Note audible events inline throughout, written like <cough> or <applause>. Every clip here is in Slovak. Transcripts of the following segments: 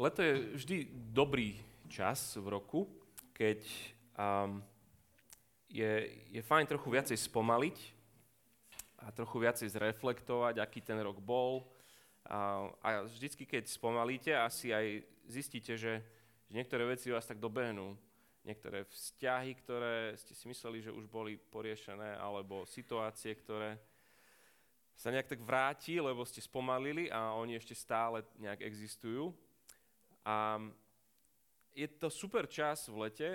Leto je vždy dobrý čas v roku, keď um, je, je fajn trochu viacej spomaliť a trochu viacej zreflektovať, aký ten rok bol. A, a vždycky, keď spomalíte, asi aj zistíte, že, že niektoré veci vás tak dobehnú. Niektoré vzťahy, ktoré ste si mysleli, že už boli poriešené, alebo situácie, ktoré sa nejak tak vráti, lebo ste spomalili a oni ešte stále nejak existujú. A je to super čas v lete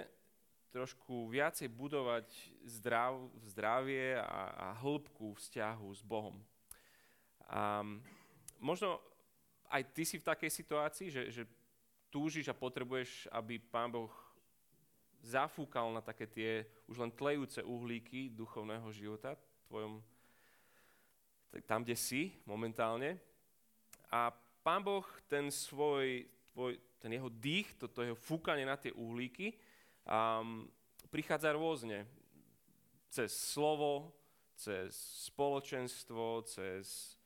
trošku viacej budovať zdrav, zdravie a, a hĺbku vzťahu s Bohom. A možno aj ty si v takej situácii, že, že túžiš a potrebuješ, aby Pán Boh zafúkal na také tie už len tlejúce uhlíky duchovného života tvojom, tam, kde si momentálne. A Pán Boh ten svoj, tvoj, ten jeho dých, toto jeho fúkanie na tie uhlíky, um, prichádza rôzne. Cez slovo, cez spoločenstvo, cez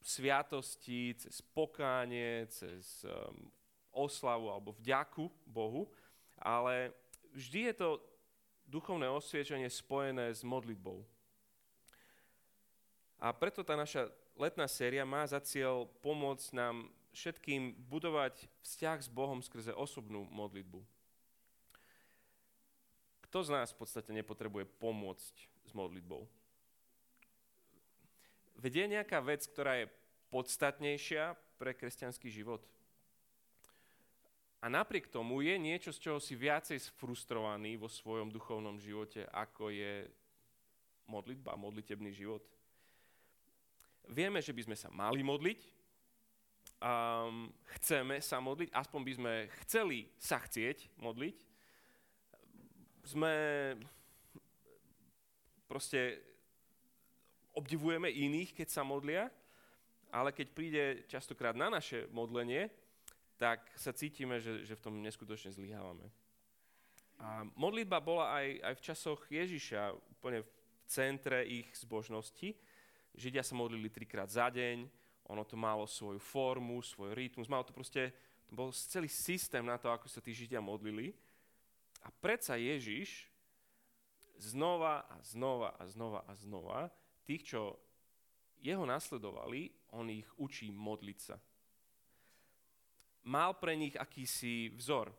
sviatosti, cez pokánie, cez um, oslavu alebo vďaku Bohu, ale vždy je to duchovné osviečenie spojené s modlitbou. A preto tá naša letná séria má za cieľ pomôcť nám všetkým budovať vzťah s Bohom skrze osobnú modlitbu. Kto z nás v podstate nepotrebuje pomôcť s modlitbou? Veď je nejaká vec, ktorá je podstatnejšia pre kresťanský život? A napriek tomu je niečo, z čoho si viacej sfrustrovaný vo svojom duchovnom živote, ako je modlitba, modlitebný život. Vieme, že by sme sa mali modliť, um, chceme sa modliť, aspoň by sme chceli sa chcieť modliť. Sme proste obdivujeme iných, keď sa modlia, ale keď príde častokrát na naše modlenie, tak sa cítime, že, že v tom neskutočne zlyhávame. A modlitba bola aj, aj v časoch Ježiša úplne v centre ich zbožnosti. Židia sa modlili trikrát za deň, ono to malo svoju formu, svoj rytmus, malo to proste, to bol celý systém na to, ako sa tí Židia modlili. A predsa Ježiš znova a znova a znova a znova tých, čo jeho nasledovali, on ich učí modliť sa. Mal pre nich akýsi vzor,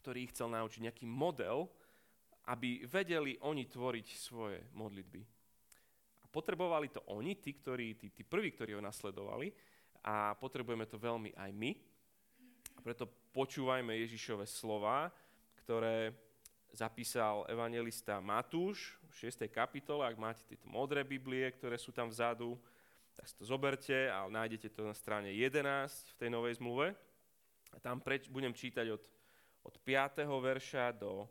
ktorý ich chcel naučiť, nejaký model, aby vedeli oni tvoriť svoje modlitby potrebovali to oni, tí, ktorí, tí, tí prví, ktorí ho nasledovali a potrebujeme to veľmi aj my. A preto počúvajme Ježišove slova, ktoré zapísal evangelista Matúš v 6. kapitole. Ak máte tieto modré Biblie, ktoré sú tam vzadu, tak si to zoberte a nájdete to na strane 11 v tej novej zmluve. A tam preč, budem čítať od, od 5. verša do,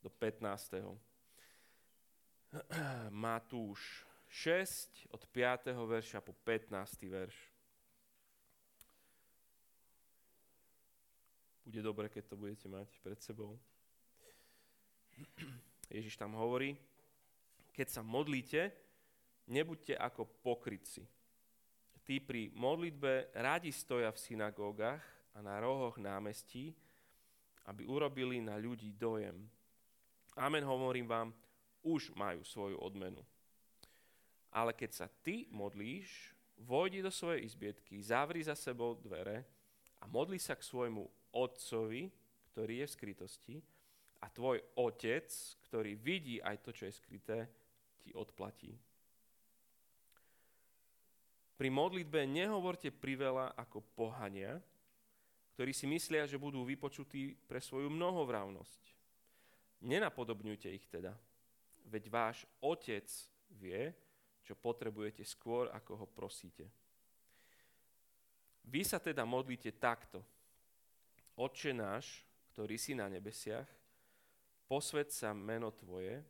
do 15. <clears throat> Matúš 6 od 5. verša po 15. verš. Bude dobre, keď to budete mať pred sebou. Ježiš tam hovorí, keď sa modlíte, nebuďte ako pokrytci. Tí pri modlitbe radi stoja v synagógach a na rohoch námestí, aby urobili na ľudí dojem. Amen, hovorím vám, už majú svoju odmenu. Ale keď sa ty modlíš, vojdi do svojej izbietky, zavri za sebou dvere a modli sa k svojmu otcovi, ktorý je v skrytosti a tvoj otec, ktorý vidí aj to, čo je skryté, ti odplatí. Pri modlitbe nehovorte priveľa ako pohania, ktorí si myslia, že budú vypočutí pre svoju mnohovravnosť. Nenapodobňujte ich teda, veď váš otec vie, čo potrebujete skôr, ako ho prosíte. Vy sa teda modlíte takto. Otče náš, ktorý si na nebesiach, posved sa meno Tvoje,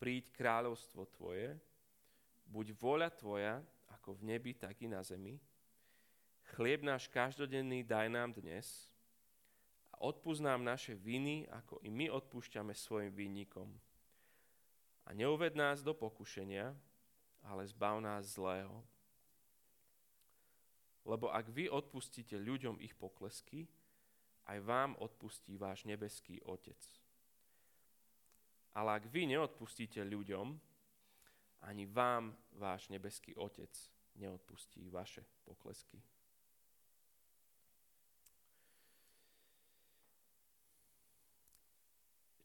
príď kráľovstvo Tvoje, buď voľa Tvoja, ako v nebi, tak i na zemi. Chlieb náš každodenný daj nám dnes a odpúsť nám naše viny, ako i my odpúšťame svojim vinníkom. A neuved nás do pokušenia, ale zbav nás zlého. Lebo ak vy odpustíte ľuďom ich poklesky, aj vám odpustí váš nebeský Otec. Ale ak vy neodpustíte ľuďom, ani vám váš nebeský Otec neodpustí vaše poklesky.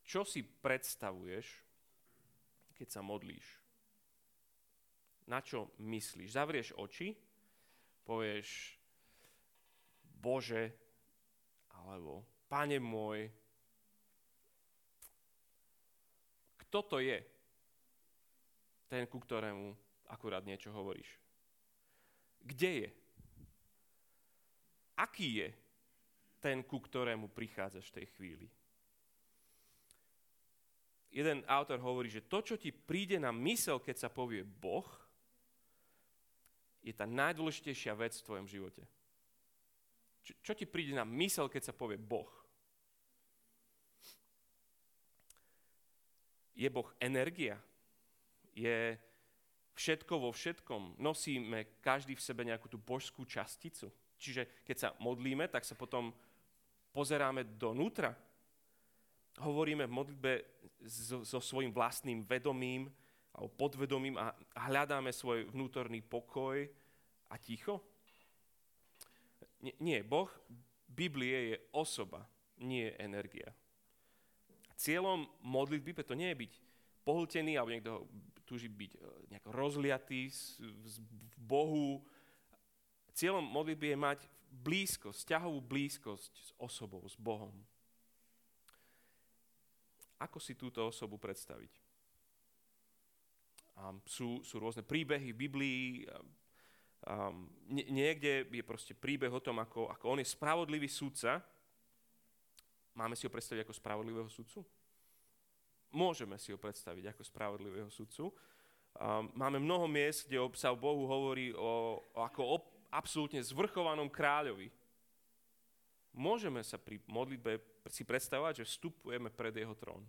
Čo si predstavuješ, keď sa modlíš? Na čo myslíš? Zavrieš oči, povieš Bože, alebo Pane môj, kto to je, ten, ku ktorému akurát niečo hovoríš? Kde je? Aký je ten, ku ktorému prichádzaš v tej chvíli? Jeden autor hovorí, že to, čo ti príde na mysel, keď sa povie Boh, je tá najdôležitejšia vec v tvojom živote. Čo, čo ti príde na mysel, keď sa povie Boh? Je Boh energia? Je všetko vo všetkom? Nosíme každý v sebe nejakú tú božskú časticu? Čiže keď sa modlíme, tak sa potom pozeráme donútra. Hovoríme v modlitbe so, so svojím vlastným vedomím, alebo podvedomím a hľadáme svoj vnútorný pokoj a ticho? Nie, nie, Boh Biblie je osoba, nie je energia. Cieľom modlitby preto nie je byť pohltený, alebo niekto túži byť e, nejako rozliatý v Bohu. Cieľom modlitby je mať blízkosť, vzťahovú blízkosť s osobou, s Bohom. Ako si túto osobu predstaviť? Um, sú, sú rôzne príbehy v Biblii. Um, niekde je proste príbeh o tom, ako, ako on je spravodlivý sudca. Máme si ho predstaviť ako spravodlivého sudcu? Môžeme si ho predstaviť ako spravodlivého sudcu. Um, máme mnoho miest, kde sa o Bohu hovorí o, o ako o absolútne zvrchovanom kráľovi. Môžeme sa pri modlitbe si predstavovať, že vstupujeme pred jeho trón.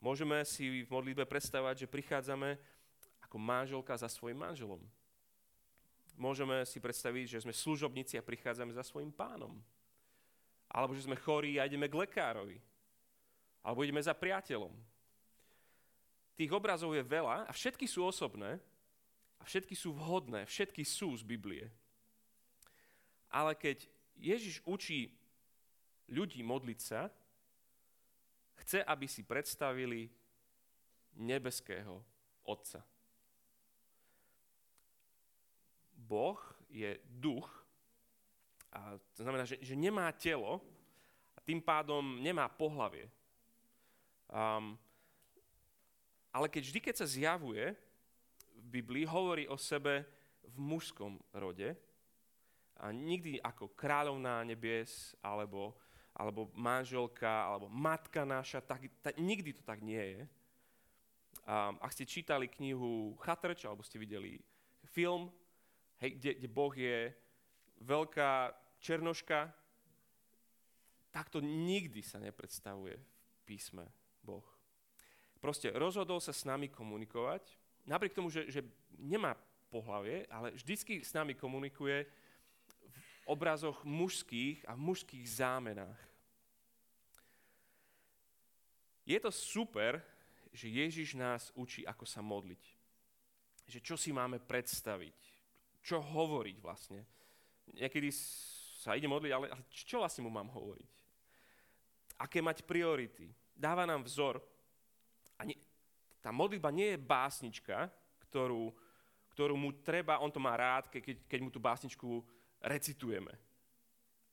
Môžeme si v modlitbe predstavať, že prichádzame ako manželka za svojim manželom. Môžeme si predstaviť, že sme služobníci a prichádzame za svojim pánom. Alebo že sme chorí a ideme k lekárovi. Alebo ideme za priateľom. Tých obrazov je veľa a všetky sú osobné a všetky sú vhodné, všetky sú z Biblie. Ale keď Ježiš učí ľudí modliť sa, chce, aby si predstavili nebeského Otca. Boh je duch, a to znamená, že, že nemá telo a tým pádom nemá pohlavie. Um, ale keď vždy, keď sa zjavuje v Biblii, hovorí o sebe v mužskom rode, a nikdy ako kráľovná nebies, alebo alebo manželka, alebo matka naša, tak, tak, nikdy to tak nie je. A ak ste čítali knihu Chatrč, alebo ste videli film, hej, kde, kde Boh je veľká černoška, tak to nikdy sa nepredstavuje v písme Boh. Proste rozhodol sa s nami komunikovať, napriek tomu, že, že nemá pohlavie, ale vždycky s nami komunikuje obrazoch mužských a mužských zámenách. Je to super, že Ježiš nás učí, ako sa modliť. Že čo si máme predstaviť. Čo hovoriť vlastne. Niekedy sa ide modliť, ale, ale čo vlastne mu mám hovoriť? Aké mať priority? Dáva nám vzor. A nie, tá modlitba nie je básnička, ktorú, ktorú mu treba, on to má rád, keď, keď mu tú básničku recitujeme.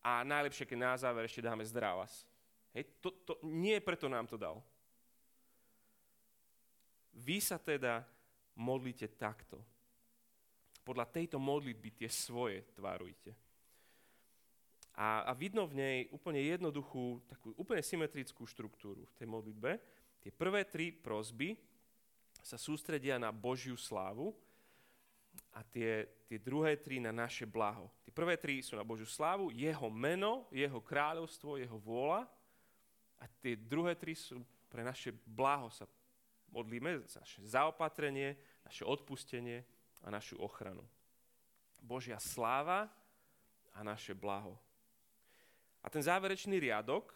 A najlepšie, keď na záver ešte dáme zdravas. Hej, to, to, nie preto nám to dal. Vy sa teda modlite takto. Podľa tejto modlitby tie svoje tvárujte. A, a vidno v nej úplne jednoduchú, takú úplne symetrickú štruktúru v tej modlitbe. Tie prvé tri prosby sa sústredia na Božiu slávu, a tie, tie druhé tri na naše blaho. Tie prvé tri sú na Božiu slávu, jeho meno, jeho kráľovstvo, jeho vôľa a tie druhé tri sú pre naše blaho sa modlíme, naše zaopatrenie, naše odpustenie a našu ochranu. Božia sláva a naše blaho. A ten záverečný riadok,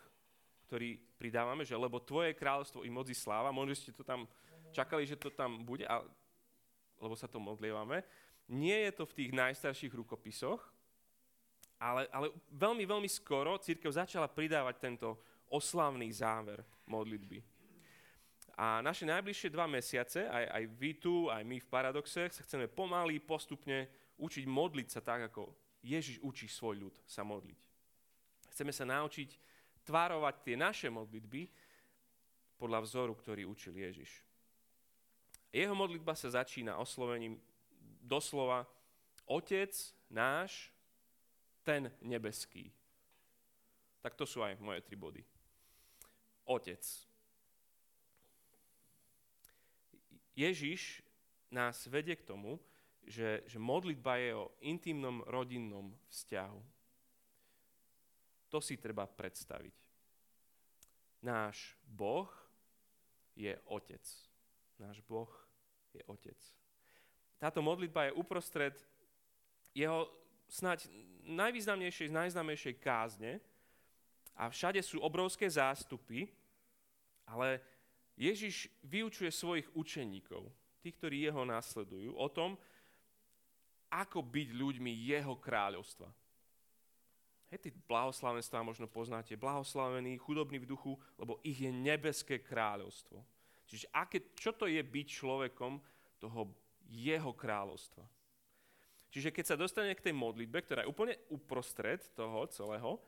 ktorý pridávame, že lebo tvoje kráľovstvo i moci sláva, možno ste to tam čakali, že to tam bude, a, lebo sa to modlievame. Nie je to v tých najstarších rukopisoch, ale, ale veľmi, veľmi skoro církev začala pridávať tento oslavný záver modlitby. A naše najbližšie dva mesiace, aj, aj vy tu, aj my v Paradoxe, sa chceme pomaly, postupne učiť modliť sa tak, ako Ježiš učí svoj ľud sa modliť. Chceme sa naučiť tvárovať tie naše modlitby podľa vzoru, ktorý učil Ježiš. Jeho modlitba sa začína oslovením doslova Otec náš, ten nebeský. Tak to sú aj moje tri body. Otec. Ježiš nás vedie k tomu, že, že modlitba je o intimnom rodinnom vzťahu. To si treba predstaviť. Náš Boh je Otec. Náš Boh je Otec. Táto modlitba je uprostred jeho snáď najvýznamnejšej, najznámejšej kázne a všade sú obrovské zástupy, ale Ježiš vyučuje svojich učeníkov, tých, ktorí jeho následujú, o tom, ako byť ľuďmi jeho kráľovstva. Hej, tí blahoslavenstvá možno poznáte. Blahoslavení, chudobní v duchu, lebo ich je nebeské kráľovstvo. Čiže aké, čo to je byť človekom toho jeho kráľovstva? Čiže keď sa dostane k tej modlitbe, ktorá je úplne uprostred toho celého,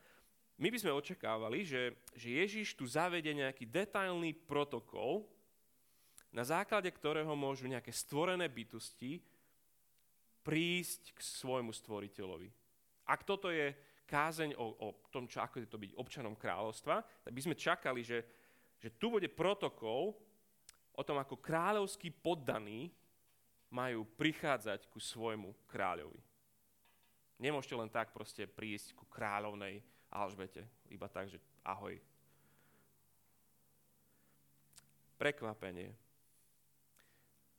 my by sme očakávali, že, že Ježiš tu zavede nejaký detailný protokol, na základe ktorého môžu nejaké stvorené bytosti prísť k svojmu stvoriteľovi. Ak toto je kázeň o, o tom, čo, ako je to byť občanom kráľovstva, tak by sme čakali, že, že tu bude protokol o tom, ako kráľovskí poddaní majú prichádzať ku svojmu kráľovi. Nemôžete len tak proste prísť ku kráľovnej Alžbete, iba tak, že ahoj. Prekvapenie.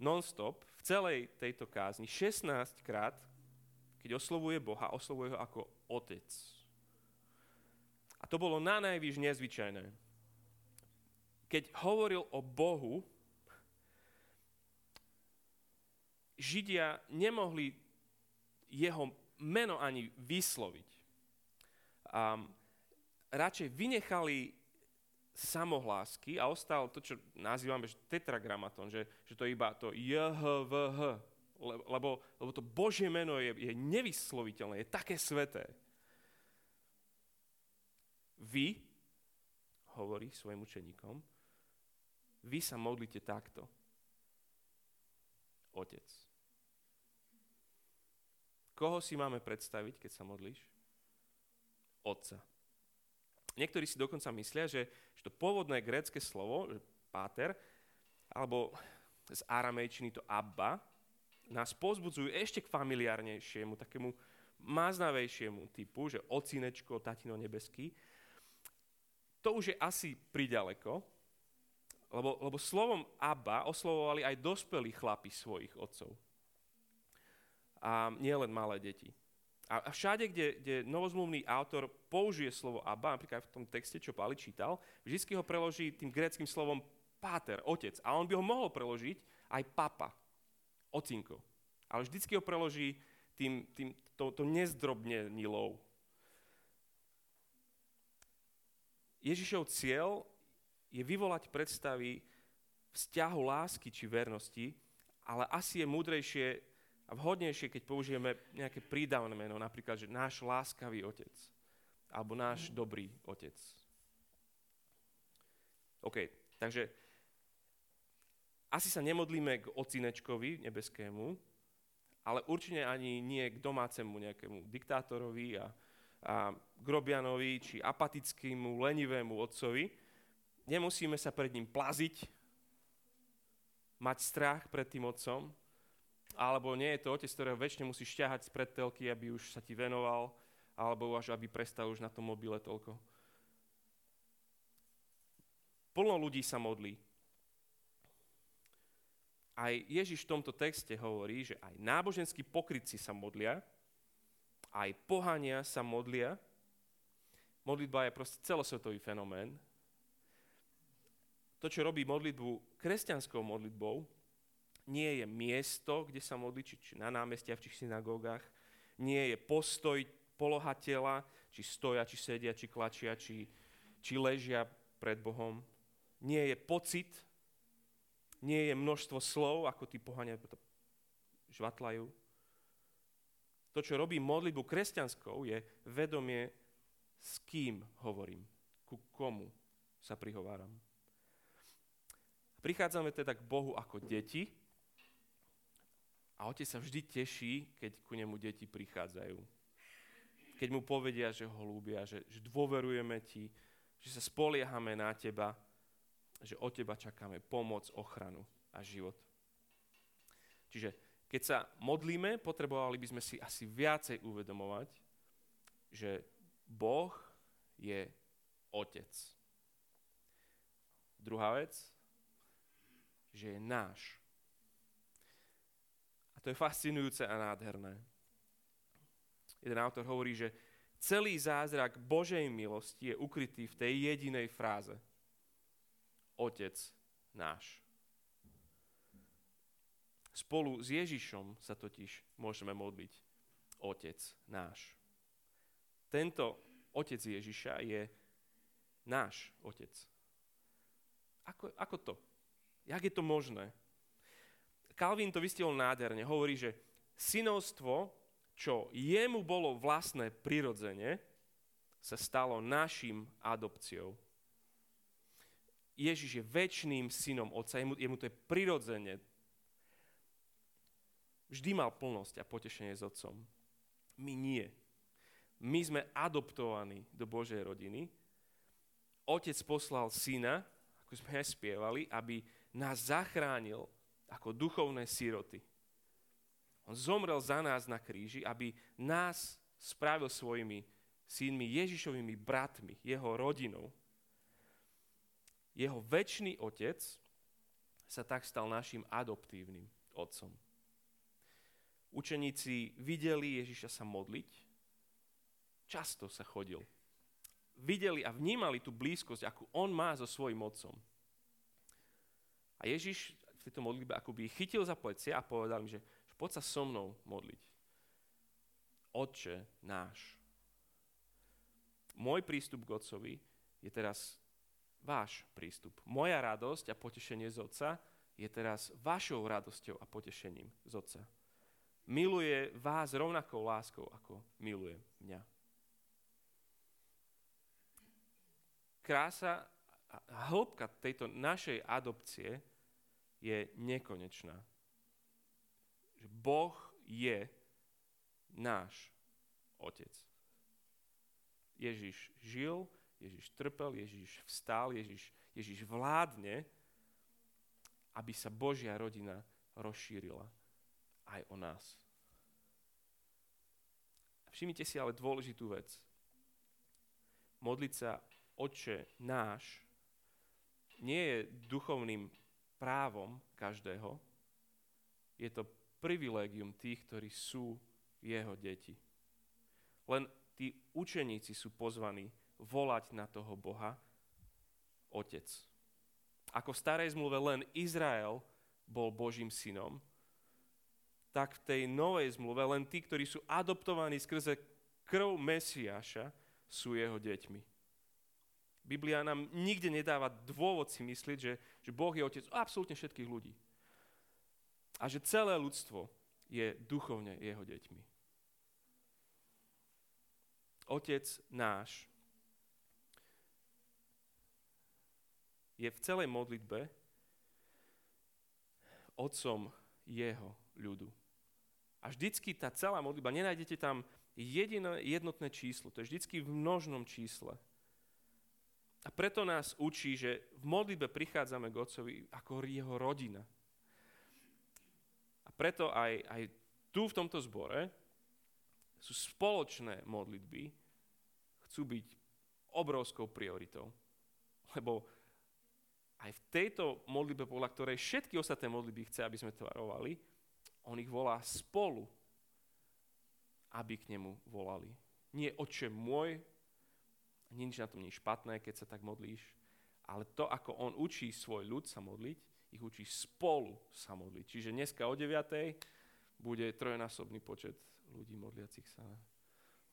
Non-stop v celej tejto kázni 16 krát, keď oslovuje Boha, oslovuje ho ako Otec. A to bolo na najvyš nezvyčajné. Keď hovoril o Bohu, Židia nemohli jeho meno ani vysloviť. A radšej vynechali samohlásky a ostal to, čo nazývame že tetragramaton, že, že to je iba to JHVH, lebo, lebo to Božie meno je, je nevysloviteľné, je také sveté. Vy, hovorí svojim učeníkom, vy sa modlite takto. Otec. Koho si máme predstaviť, keď sa modlíš? Otca. Niektorí si dokonca myslia, že, že to pôvodné grécke slovo, že páter, alebo z aramejčiny to abba, nás pozbudzujú ešte k familiárnejšiemu, takému máznavejšiemu typu, že ocinečko, tatino nebeský. To už je asi priďaleko, lebo, lebo slovom Abba oslovovali aj dospelí chlapi svojich otcov a nie len malé deti. A, všade, kde, kde novozmluvný autor použije slovo Abba, napríklad v tom texte, čo Pali čítal, vždy ho preloží tým gréckým slovom páter, otec. A on by ho mohol preložiť aj papa, ocinko. Ale vždycky ho preloží tým, tým, to, to nezdrobnenilou. Ježišov cieľ je vyvolať predstavy vzťahu lásky či vernosti, ale asi je múdrejšie a vhodnejšie, keď použijeme nejaké prídavné meno, napríklad, že náš láskavý otec alebo náš dobrý otec. OK, takže asi sa nemodlíme k ocinečkovi nebeskému, ale určite ani nie k domácemu nejakému diktátorovi a, a grobianovi či apatickému, lenivému otcovi. Nemusíme sa pred ním plaziť, mať strach pred tým otcom, alebo nie je to otec, ktorého väčšine musíš ťahať z predtelky, aby už sa ti venoval, alebo až aby prestal už na tom mobile toľko. Plno ľudí sa modlí. Aj Ježiš v tomto texte hovorí, že aj náboženskí pokrytci sa modlia, aj pohania sa modlia. Modlitba je proste celosvetový fenomén. To, čo robí modlitbu kresťanskou modlitbou, nie je miesto, kde sa modlí, či, na námestiach, či v synagógach, nie je postoj, poloha tela, či stoja, či sedia, či klačia, či, či ležia pred Bohom. Nie je pocit, nie je množstvo slov, ako tí pohania žvatlajú. To, čo robí modlitbu kresťanskou, je vedomie, s kým hovorím, ku komu sa prihováram. Prichádzame teda k Bohu ako deti a otec sa vždy teší, keď ku nemu deti prichádzajú. Keď mu povedia, že ho ľúbia, že, že dôverujeme ti, že sa spoliehame na teba, že od teba čakáme pomoc, ochranu a život. Čiže keď sa modlíme, potrebovali by sme si asi viacej uvedomovať, že Boh je Otec. Druhá vec, že je náš. To je fascinujúce a nádherné. Jeden autor hovorí, že celý zázrak Božej milosti je ukrytý v tej jedinej fráze. Otec náš. Spolu s Ježišom sa totiž môžeme modliť. Otec náš. Tento otec Ježiša je náš otec. Ako, ako to? Jak je to možné? Calvin to vystihol nádherne. Hovorí, že synovstvo, čo jemu bolo vlastné prirodzene, sa stalo našim adopciou. Ježiš je väčšným synom Otca, jemu, jemu to je prirodzene. Vždy mal plnosť a potešenie s Otcom. My nie. My sme adoptovaní do Božej rodiny. Otec poslal syna, ako sme aj spievali, aby nás zachránil ako duchovné siroty. On zomrel za nás na kríži, aby nás spravil svojimi synmi, Ježišovými bratmi, jeho rodinou. Jeho väčší otec sa tak stal našim adoptívnym otcom. Učeníci videli Ježiša sa modliť, často sa chodil. Videli a vnímali tú blízkosť, akú on má so svojim otcom. A Ježiš v tejto modlitbe akoby chytil za plecia a povedal im, že poď sa so mnou modliť. Otče náš. Môj prístup k Otcovi je teraz váš prístup. Moja radosť a potešenie z Otca je teraz vašou radosťou a potešením z Otca. Miluje vás rovnakou láskou, ako miluje mňa. Krása a hĺbka tejto našej adopcie je nekonečná. Boh je náš Otec. Ježiš žil, Ježiš trpel, Ježiš vstal, Ježiš, Ježiš vládne, aby sa Božia rodina rozšírila aj o nás. Všimnite si ale dôležitú vec. Modliť sa Oče náš nie je duchovným právom každého, je to privilégium tých, ktorí sú jeho deti. Len tí učeníci sú pozvaní volať na toho Boha Otec. Ako v starej zmluve len Izrael bol Božím synom, tak v tej novej zmluve len tí, ktorí sú adoptovaní skrze krv Mesiáša, sú jeho deťmi. Biblia nám nikde nedáva dôvod si myslieť, že, že Boh je otec absolútne všetkých ľudí. A že celé ľudstvo je duchovne jeho deťmi. Otec náš je v celej modlitbe otcom jeho ľudu. A vždycky tá celá modlitba, nenájdete tam jediné jednotné číslo, to je vždycky v množnom čísle. A preto nás učí, že v modlitbe prichádzame k Otcovi ako jeho rodina. A preto aj, aj tu v tomto zbore sú spoločné modlitby, chcú byť obrovskou prioritou. Lebo aj v tejto modlitbe, podľa ktorej všetky ostatné modlitby chce, aby sme tvarovali, on ich volá spolu, aby k nemu volali. Nie oče môj, nič na tom nie je špatné, keď sa tak modlíš, ale to, ako on učí svoj ľud sa modliť, ich učí spolu sa modliť. Čiže dneska o 9. bude trojnásobný počet ľudí modliacich sa na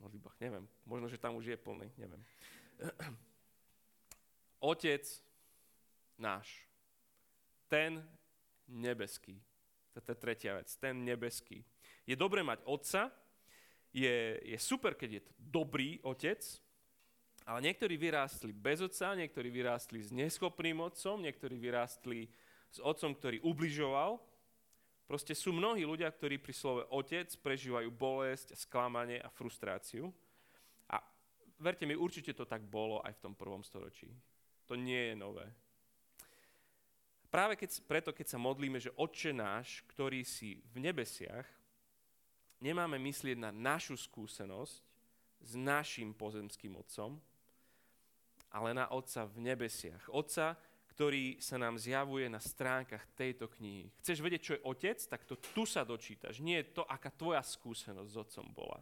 modlitbách. Neviem, možno, že tam už je plný, neviem. <clears throat> Otec náš, ten nebeský, to je tretia vec, ten nebeský. Je dobré mať otca, je, je super, keď je dobrý otec, ale niektorí vyrástli bez otca, niektorí vyrástli s neschopným otcom, niektorí vyrástli s otcom, ktorý ubližoval. Proste sú mnohí ľudia, ktorí pri slove otec prežívajú bolesť, sklamanie a frustráciu. A verte mi, určite to tak bolo aj v tom prvom storočí. To nie je nové. Práve keď, preto, keď sa modlíme, že Otče náš, ktorý si v nebesiach, nemáme myslieť na našu skúsenosť s našim pozemským otcom, ale na Otca v nebesiach. Otca, ktorý sa nám zjavuje na stránkach tejto knihy. Chceš vedieť, čo je Otec? Tak to tu sa dočítaš. Nie je to, aká tvoja skúsenosť s Otcom bola.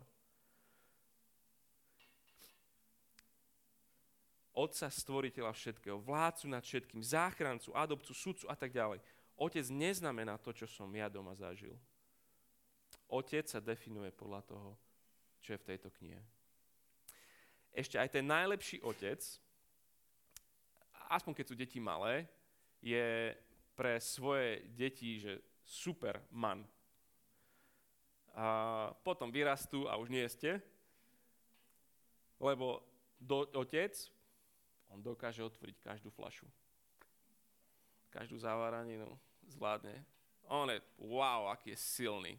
Otca stvoriteľa všetkého, vládcu nad všetkým, záchrancu, adopcu, sudcu a tak ďalej. Otec neznamená to, čo som ja doma zažil. Otec sa definuje podľa toho, čo je v tejto knihe. Ešte aj ten najlepší otec aspoň keď sú deti malé, je pre svoje deti, že super man. A potom vyrastú a už nie ste, lebo do, otec, on dokáže otvoriť každú flašu. Každú závaraninu zvládne. On je, wow, aký je silný.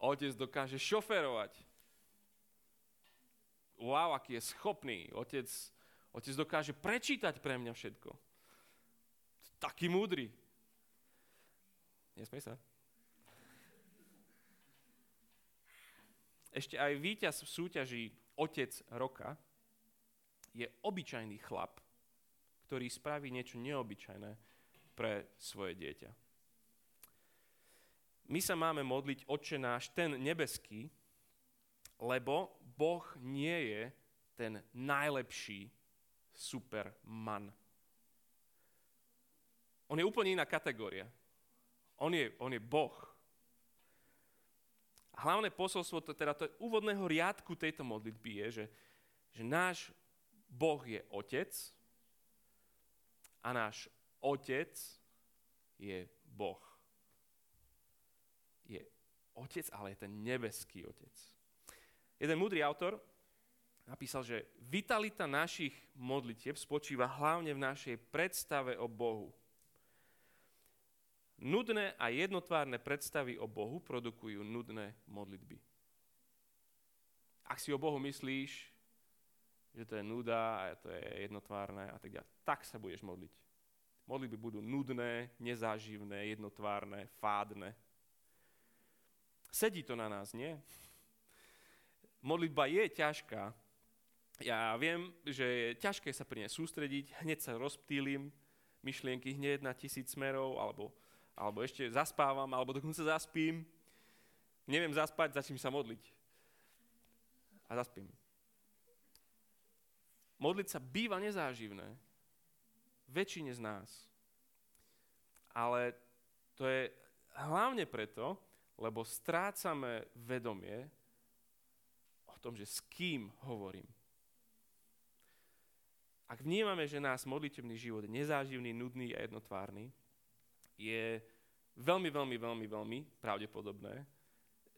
Otec dokáže šoferovať. Wow, aký je schopný. Otec Otec dokáže prečítať pre mňa všetko. Taký múdry. Nesmej sa. Ešte aj víťaz v súťaži Otec roka je obyčajný chlap, ktorý spraví niečo neobyčajné pre svoje dieťa. My sa máme modliť Otče náš, ten nebeský, lebo Boh nie je ten najlepší superman. On je úplne iná kategória. On je, on je Boh. Hlavné posolstvo, teda to úvodného riadku tejto modlitby je, že, že náš Boh je Otec a náš Otec je Boh. Je Otec, ale je ten nebeský Otec. Jeden múdry autor napísal, že vitalita našich modlitieb spočíva hlavne v našej predstave o Bohu. Nudné a jednotvárne predstavy o Bohu produkujú nudné modlitby. Ak si o Bohu myslíš, že to je nuda a to je jednotvárne a tak ďalej, tak sa budeš modliť. Modlitby budú nudné, nezáživné, jednotvárne, fádne. Sedí to na nás, nie? Modlitba je ťažká, ja viem, že je ťažké sa pri nej sústrediť, hneď sa rozptýlim, myšlienky hneď na tisíc smerov, alebo, alebo ešte zaspávam, alebo dokonca zaspím. Neviem zaspať, začnem sa modliť. A zaspím. Modliť sa býva nezáživné. Väčšine z nás. Ale to je hlavne preto, lebo strácame vedomie o tom, že s kým hovorím. Ak vnímame, že nás modlitebný život je nezáživný, nudný a jednotvárny, je veľmi, veľmi, veľmi, veľmi pravdepodobné,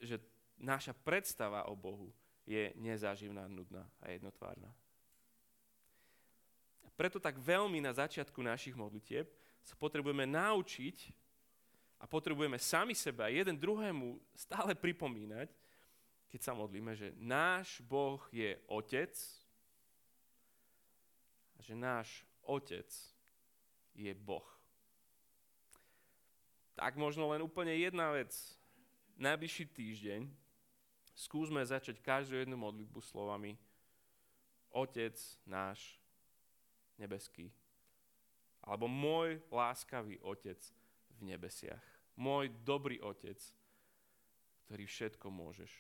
že naša predstava o Bohu je nezáživná, nudná a jednotvárna. Preto tak veľmi na začiatku našich modlitieb sa potrebujeme naučiť a potrebujeme sami seba jeden druhému stále pripomínať, keď sa modlíme, že náš Boh je Otec, že náš Otec je Boh. Tak možno len úplne jedna vec. Najbližší týždeň skúsme začať každú jednu modlitbu slovami Otec náš nebeský. Alebo môj láskavý Otec v nebesiach. Môj dobrý Otec, ktorý všetko môžeš.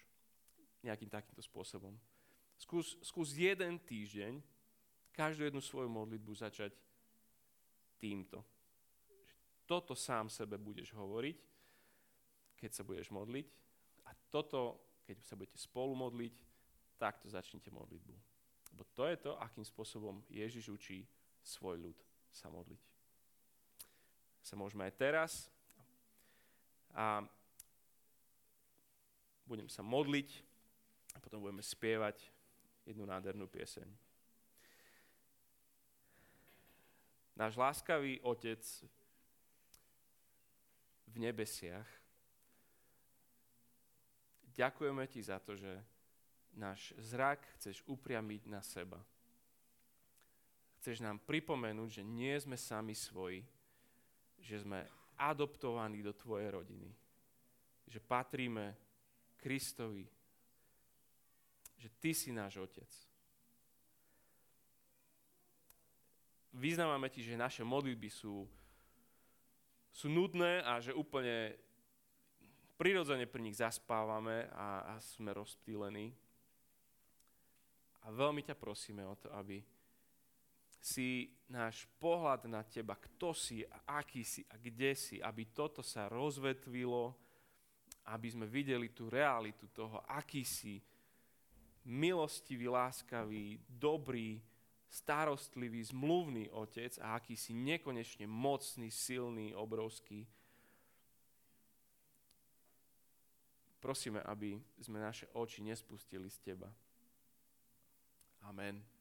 Nejakým takýmto spôsobom. Skús, skús jeden týždeň každú jednu svoju modlitbu začať týmto. Toto sám sebe budeš hovoriť, keď sa budeš modliť a toto, keď sa budete spolu modliť, takto začnite modlitbu. Lebo to je to, akým spôsobom Ježiš učí svoj ľud sa modliť. Sa môžeme aj teraz a budem sa modliť a potom budeme spievať jednu nádhernú pieseň. Náš láskavý Otec v nebesiach, ďakujeme Ti za to, že náš zrak chceš upriamiť na seba. Chceš nám pripomenúť, že nie sme sami svoji, že sme adoptovaní do Tvojej rodiny, že patríme Kristovi, že Ty si náš Otec. Vyznávame Ti, že naše modlitby sú, sú nudné a že úplne prirodzene pri nich zaspávame a, a sme rozptýlení. A veľmi ťa prosíme o to, aby si náš pohľad na teba, kto si, aký si a kde si, aby toto sa rozvetvilo, aby sme videli tú realitu toho, aký si milostivý, láskavý, dobrý, starostlivý, zmluvný otec a aký si nekonečne mocný, silný, obrovský. Prosíme, aby sme naše oči nespustili z teba. Amen.